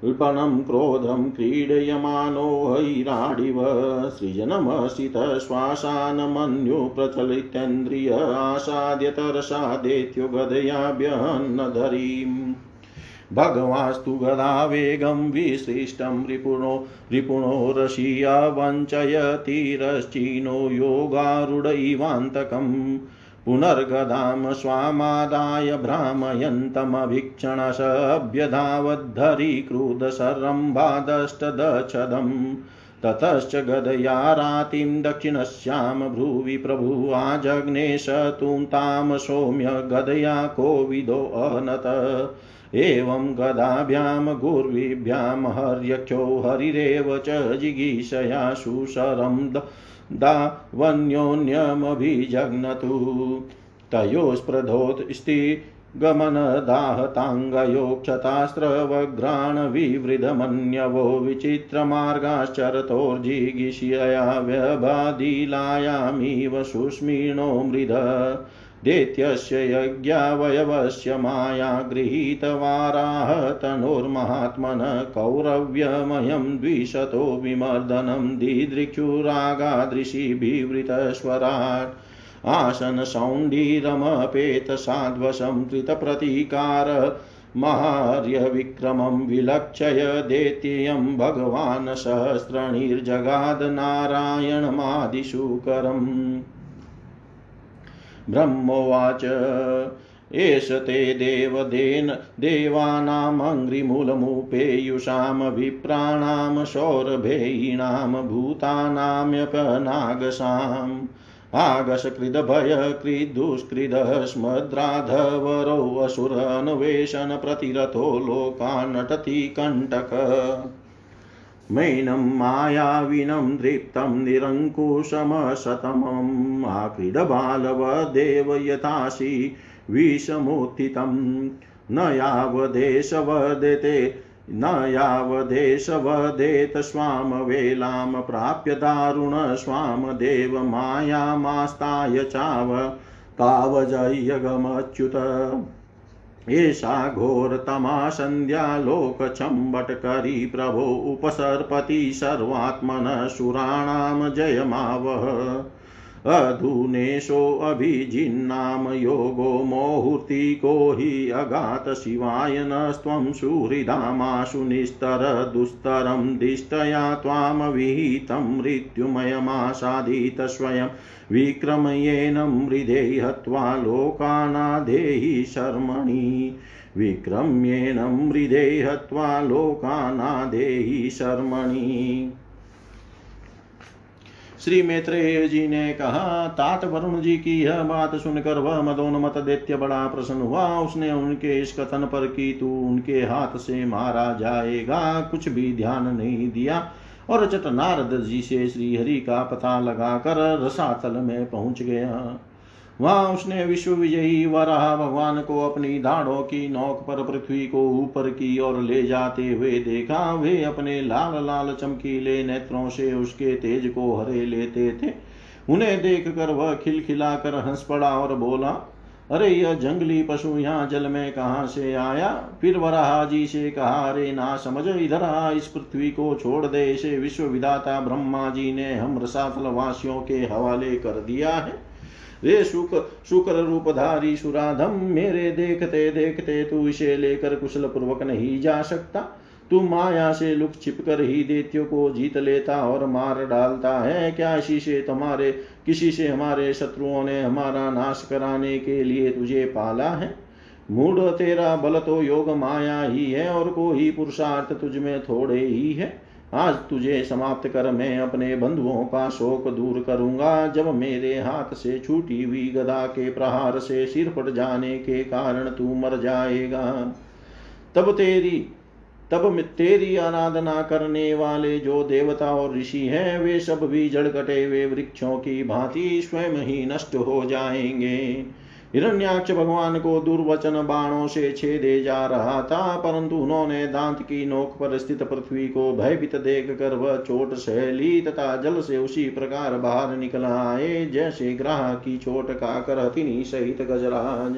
अल्पनं क्रोधं क्रीडयमानो हैराडिव सृजनमसितश्वासानमन्युप्रचलितेन्द्रिय आसाद्य तरसादेत्यो गदयाभ्यन्नधरीम् भगवास्तु गदावेगं विसृष्टं रिपुणो रिपुणो रशिया वञ्चयतिरश्चिनो योगारूढैवान्तकम् पुनर्गदां स्वामादाय भ्रामयन्तमभीक्षणशब्यधावद्धरीक्रुदशरम्भादष्टदच्छदम् ततश्च गदया रातिं दक्षिणस्यां भ्रुवि प्रभु आजग्ने स तु तां सौम्य गदया कोविदोऽनत एवं गदाभ्यां गुर्वीभ्यां हर्यक्षो हरिरेव च जिगीषया सुशरं दावन्योन्यमभिजग्नतु। तयोस्प्रधोत्स्ति गमनदाहताङ्गयोक्षतास्त्रवघ्राणविवृधमन्यवो विचित्रमार्गाश्चरतोर्जिगीषया व्यबादिलायामिव सुस्मिणो मृध दैत्यस्य यज्ञावयवस्य माया गृहीतवाराह तनोर्महात्मन कौरव्यमयं द्विशतो विमर्दनं दिदृक्षुरागादृशिभिवृतस्वराट्। आसनसौण्डीरमपेतसाध्वसं कृतप्रतीकार। मार्यविक्रमं विलक्षय देत्ययं भगवान् सहस्रणिर्जगाद नारायणमादिशूकरम् ब्रह्मोवाच। एष ते देवदेन देवानामङ्घ्रिमूलमुपेयुषां विप्राणां सौरभेयीणां भूतानाम्यपनागसाम् आगसकृदभयकृदुष्कृदस्मद्राधवरौ असुरन्वेषणप्रतिरथो लोकान्नटति कण्टक मैनं मायाविनं दृप्तं निरङ्कुशमशतमम् आक्रीडबालवदेव यथासि विषमुत्थितं न यावदेशवदते न यावदेशवदेत स्वामवेलां प्राप्य दारुणस्वामदेव मायामास्ताय चाव, तावजय्यगमच्युत। एषा घोरतमा सन्ध्यालोकचम्बटकरी प्रभो उपसर्पति सर्वात्मनः सुराणां जयमावह। अधुनेशोऽभिजिन्नाम योगो मोहूर्तिको हि अगातशिवाय नस्त्वं सुहृदामाशु निस्तरदुस्तरं दिष्टया त्वां विहितं मृत्युमयमासादित स्वयं विक्रमयेन मृदे हत्वा लोकानादेहि शर्मणि विक्रम्येण मृदे हत्वा लोकानादेहि शर्मणि श्री मैत्रेय जी ने कहा, तात वरुण जी की यह बात सुनकर वह मदोन्मत दैत्य बड़ा प्रसन्न हुआ। उसने उनके इस कथन पर कि, तू उनके हाथ से मारा जाएगा, कुछ भी ध्यान नहीं दिया और चट नारद जी से श्रीहरि का पता लगाकर रसातल में पहुँच गया। वहाँ उसने विश्व विजयी वराह भगवान को अपनी दाढ़ों की नोक पर पृथ्वी को ऊपर की ओर ले जाते हुए देखा। वे अपने लाल लाल चमकीले नेत्रों से उसके तेज को हरे लेते थे। उन्हें देख कर वह खिलखिला कर हंस पड़ा और बोला, अरे, यह जंगली पशु यहाँ जल में कहा से आया? फिर वराह जी से कहा, अरे, ना समझ, इधर आ, इस पृथ्वी को छोड़ दे, इसे विश्व विदाता ब्रह्मा जी ने हम रसातल वासियों के हवाले कर दिया है। वे शुक शुक्र रूपधारी सुराधम, मेरे देखते देखते तू इसे लेकर कुशल पूर्वक नहीं जा सकता। तू माया से लुक छिप कर ही देत्यो को जीत लेता और मार डालता है। क्या इसी से तुम्हारे, किसी से हमारे शत्रुओं ने हमारा नाश कराने के लिए तुझे पाला है? मूढ़ तेरा बल तो योग माया ही है और कोई पुरुषार्थ तुझ में थोड़े ही है। आज तुझे समाप्त कर मैं अपने बंधुओं का शोक दूर करूँगा। जब मेरे हाथ से छूटी हुई गदा के प्रहार से सिर पट जाने के कारण तू मर जाएगा। तब तेरी तब तेरी आराधना करने वाले जो देवता और ऋषि हैं, वे सब भी जड़ कटे हुए वृक्षों की भांति स्वयं ही नष्ट हो जाएँगे। हिरण्याक्ष भगवान को दुर्वचन बाणों से छेदे जा रहा था, परंतु उन्होंने दांत की नोक पर स्थित पृथ्वी को भयभीत देख कर वह चोट सह ली तथा जल से उसी प्रकार बाहर निकल आए, जैसे ग्राह की चोट का कर सहित गजराज।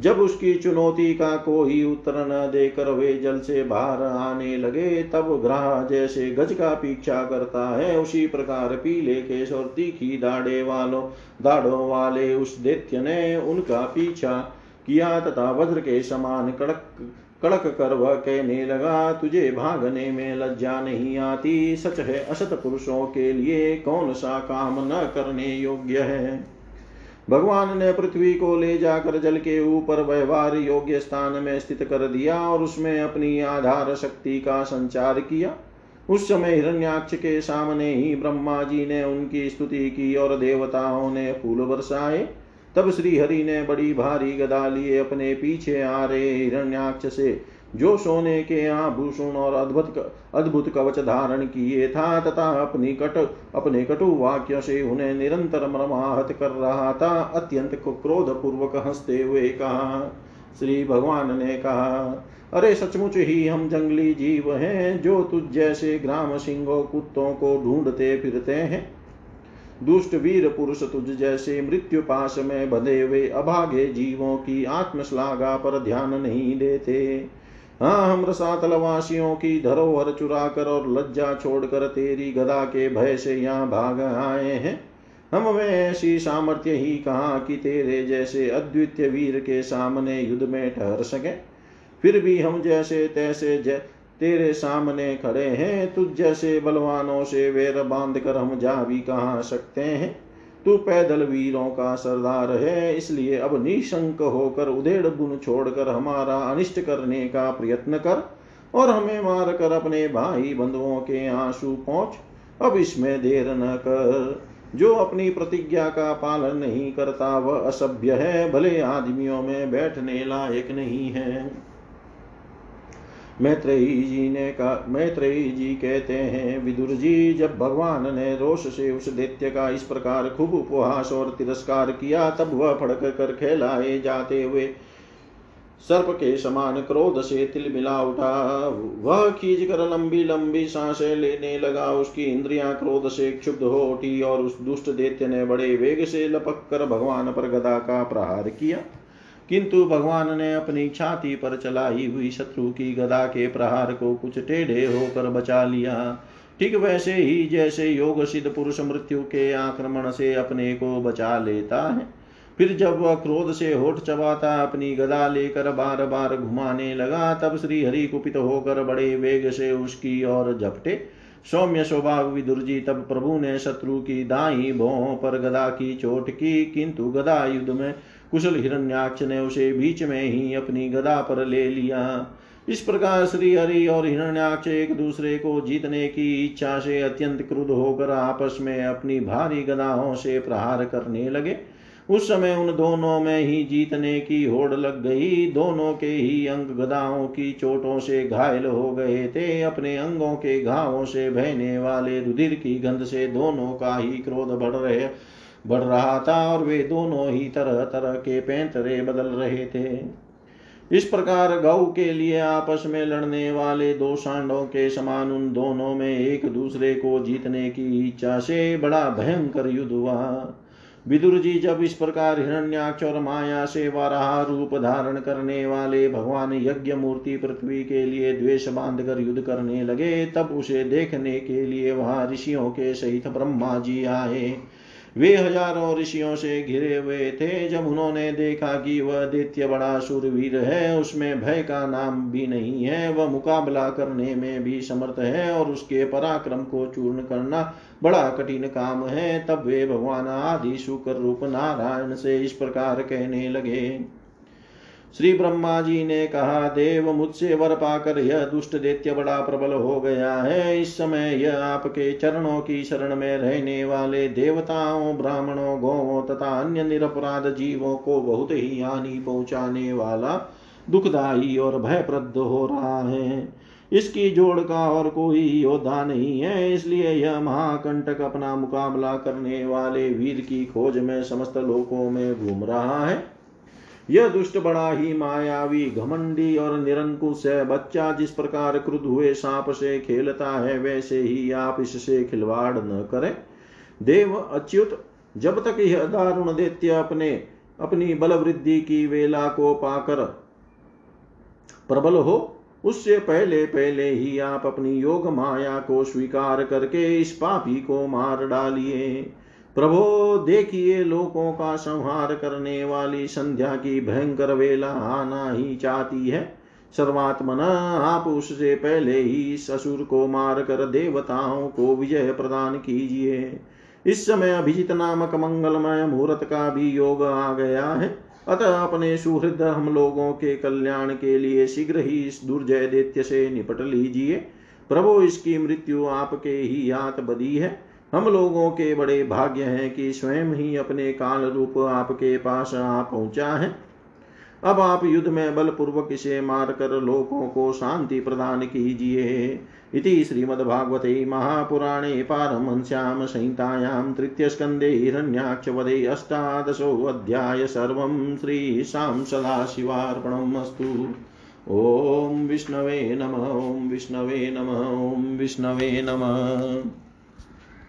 जब उसकी चुनौती का कोई उत्तर न देकर वे जल से बाहर आने लगे, तब ग्राह जैसे गज का पीछा करता है। उसी प्रकार पीले केश और तीखी दाढ़े वालों, दाढ़ों वाले उस दैत्य ने उनका पीछा किया तथा वज्र के समान कड़क कड़क कर वह कहने लगा, तुझे भागने में लज्जा नहीं आती। सच है, असत पुरुषों के लिए कौन सा काम न करने योग्य है? भगवान ने पृथ्वी को ले जाकर जल के ऊपर व्यवहार योग्य स्थान में स्थित कर दिया और उसमें अपनी आधार शक्ति का संचार किया। उस समय हिरण्याक्ष के सामने ही ब्रह्मा जी ने उनकी स्तुति की और देवताओं ने फूल बरसाए। तब श्री हरि ने बड़ी भारी गदा लिए अपने पीछे आ रहे हिरण्याक्ष से जो सोने के आभूषण और अद्भुत अद्भुत कवच धारण किए था, तथा अपनी कट अपने कटु वाक्य से उन्हें निरंतर मरमाहत कर रहा था, अत्यंत क्रोध पूर्वक हँसते हुए कहा, श्री भगवान ने कहा, अरे, सचमुच ही हम जंगली जीव हैं, जो तुझ जैसे ग्राम सिंहों कुत्तों को ढूंढते फिरते हैं। दुष्ट वीर पुरुष तुझ जैसे मृत्यु पास में बंधे हुए अभागे जीवों की आत्मश्लाघा पर ध्यान नहीं देते। हाँ हम रसातलवासियों की धरोहर चुरा कर और लज्जा छोड़कर तेरी गदा के भय से यहाँ भाग आए हैं। हम वे ऐसी सामर्थ्य ही कहा कि तेरे जैसे अद्वितीय वीर के सामने युद्ध में ठहर सके। फिर भी हम जैसे तैसे जै तेरे सामने खड़े हैं, तुझ जैसे बलवानों से वेर बाँध कर हम जा भी कहा सकते हैं। तू पैदल वीरों का सरदार है, इसलिए अब निशंक होकर उधेड़ बुन छोड़कर हमारा अनिष्ट करने का प्रयत्न कर और हमें मार कर अपने भाई बंधुओं के आँसू पहुँच। अब इसमें देर न कर, जो अपनी प्रतिज्ञा का पालन नहीं करता, वह असभ्य है, भले आदमियों में बैठने लायक नहीं है। मैत्रेयी जी ने कहा, मैत्रेयी जी कहते हैं विदुर जी जब भगवान ने रोष से उस दैत्य का इस प्रकार खूब उपहास और तिरस्कार किया, तब वह फड़क कर खेलाए जाते हुए सर्प के समान क्रोध से तिल मिला उठा। वह खींच कर लंबी लंबी साँसें लेने लगा। उसकी इंद्रियाँ क्रोध से क्षुब्ध हो उठी और उस दुष्ट दैत्य ने बड़े वेग से लपक कर भगवान पर गदा का प्रहार किया। किंतु भगवान ने अपनी छाती पर चलाई हुई शत्रु की गदा के प्रहार को कुछ टेढ़े होकर बचा लिया। ठीक वैसे ही जैसे योग सिद्ध पुरुष मृत्यु के आक्रमण से अपने को बचा लेता है। फिर जब वह क्रोध से होठ चबाता, अपनी गदा लेकर बार बार घुमाने लगा, तब श्री हरि कुपित होकर बड़े वेग से उसकी ओर झपटे। सौम्य स्वभाव विदुर्जी तब प्रभु ने शत्रु की दाई भों पर गदा की चोट की, किंतु गदा युद्ध में कुशल हिरण्याक्ष ने उसे बीच में ही अपनी गदा पर ले लिया। इस प्रकार श्री हरि और हिरण्याक्ष एक दूसरे को जीतने की इच्छा से अत्यंत क्रुद्ध होकर आपस में अपनी भारी गदाओं से प्रहार करने लगे। उस समय उन दोनों में ही जीतने की होड़ लग गई। दोनों के ही अंग गदाओं की चोटों से घायल हो गए थे। अपने अंगों के घावों से बहने वाले रुधिर की गंध से दोनों का ही क्रोध बढ़ रहे। बढ़ रहा था और वे दोनों ही तरह तरह के पैंतरे बदल रहे थे। इस प्रकार गौ के लिए आपस में लड़ने वाले दो सांडों के समान उन दोनों में एक दूसरे को जीतने की इच्छा से बड़ा भयंकर युद्ध हुआ। विदुर जी जब इस प्रकार हिरण्याक्ष और माया से वाराह रूप धारण करने वाले भगवान यज्ञ मूर्ति पृथ्वी के लिए द्वेष बाँध कर युद्ध करने लगे, तब उसे देखने के लिए वहाँ ऋषियों के सहित ब्रह्मा जी आए। वे हज़ारों ऋषियों से घिरे हुए थे। जब उन्होंने देखा कि वह दैत्य बड़ा सुरवीर है, उसमें भय का नाम भी नहीं है। वह मुकाबला करने में भी समर्थ है और उसके पराक्रम को चूर्ण करना बड़ा कठिन काम है। तब वे भगवान आदि शुक्र रूप नारायण से इस प्रकार कहने लगे। श्री ब्रह्मा जी ने कहा, देव मुझसे वर पाकर यह दुष्ट दैत्य बड़ा प्रबल हो गया है। इस समय यह आपके चरणों की शरण में रहने वाले देवताओं, ब्राह्मणों, गौवों तथा अन्य निरपराध जीवों को बहुत ही हानि पहुँचाने वाला दुखदायी और भयप्रद हो रहा है। इसकी जोड़ का और कोई योद्धा नहीं है। इसलिए यह महाकंटक अपना मुकाबला करने वाले वीर की खोज में समस्त लोकों में घूम रहा है। यह दुष्ट बड़ा ही मायावी, घमंडी और निरंकुश है। बच्चा जिस प्रकार क्रुद्ध हुए, सांप से खेलता है, वैसे ही आप इससे खिलवाड़ न करें। देव अच्युत, जब तक यह दारुण दैत्य अपने, अपनी बल वृद्धि की वेला को पाकर प्रबल हो, उससे पहले पहले ही आप अपनी योग माया को स्वीकार करके इस पापी को मार डालिए। प्रभो, देखिए लोगों का संहार करने वाली संध्या की भयंकर वेला आना ही चाहती है। सर्वात्मना, आप उससे पहले ही ससुर को मार कर देवताओं को विजय प्रदान कीजिए। इस समय अभिजित नामक मंगलमय मुहूर्त का भी योग आ गया है। अतः अपने सुहृद हम लोगों के कल्याण के लिए शीघ्र ही इस दुर्जय दैत्य से निपट लीजिए। प्रभु, इसकी मृत्यु आपके ही हाथ बदी है। हम लोगों के बड़े भाग्य हैं कि स्वयं ही अपने काल रूप आपके पास आ पहुँचा है। अब आप युद्ध में बलपूर्वक इसे मार कर लोकों को शांति प्रदान कीजिए। इति श्रीमद्भागवते महापुराणे पारमहंस्यां संहितायां तृतीयस्कन्धे हिरण्याक्षवदे अष्टादशोऽध्याय सर्वं श्रीशां सदाशिवार्पणम् अस्तु। ॐ विष्णवे नम, ॐ विष्णवे नम, ॐ विष्णवे नमः।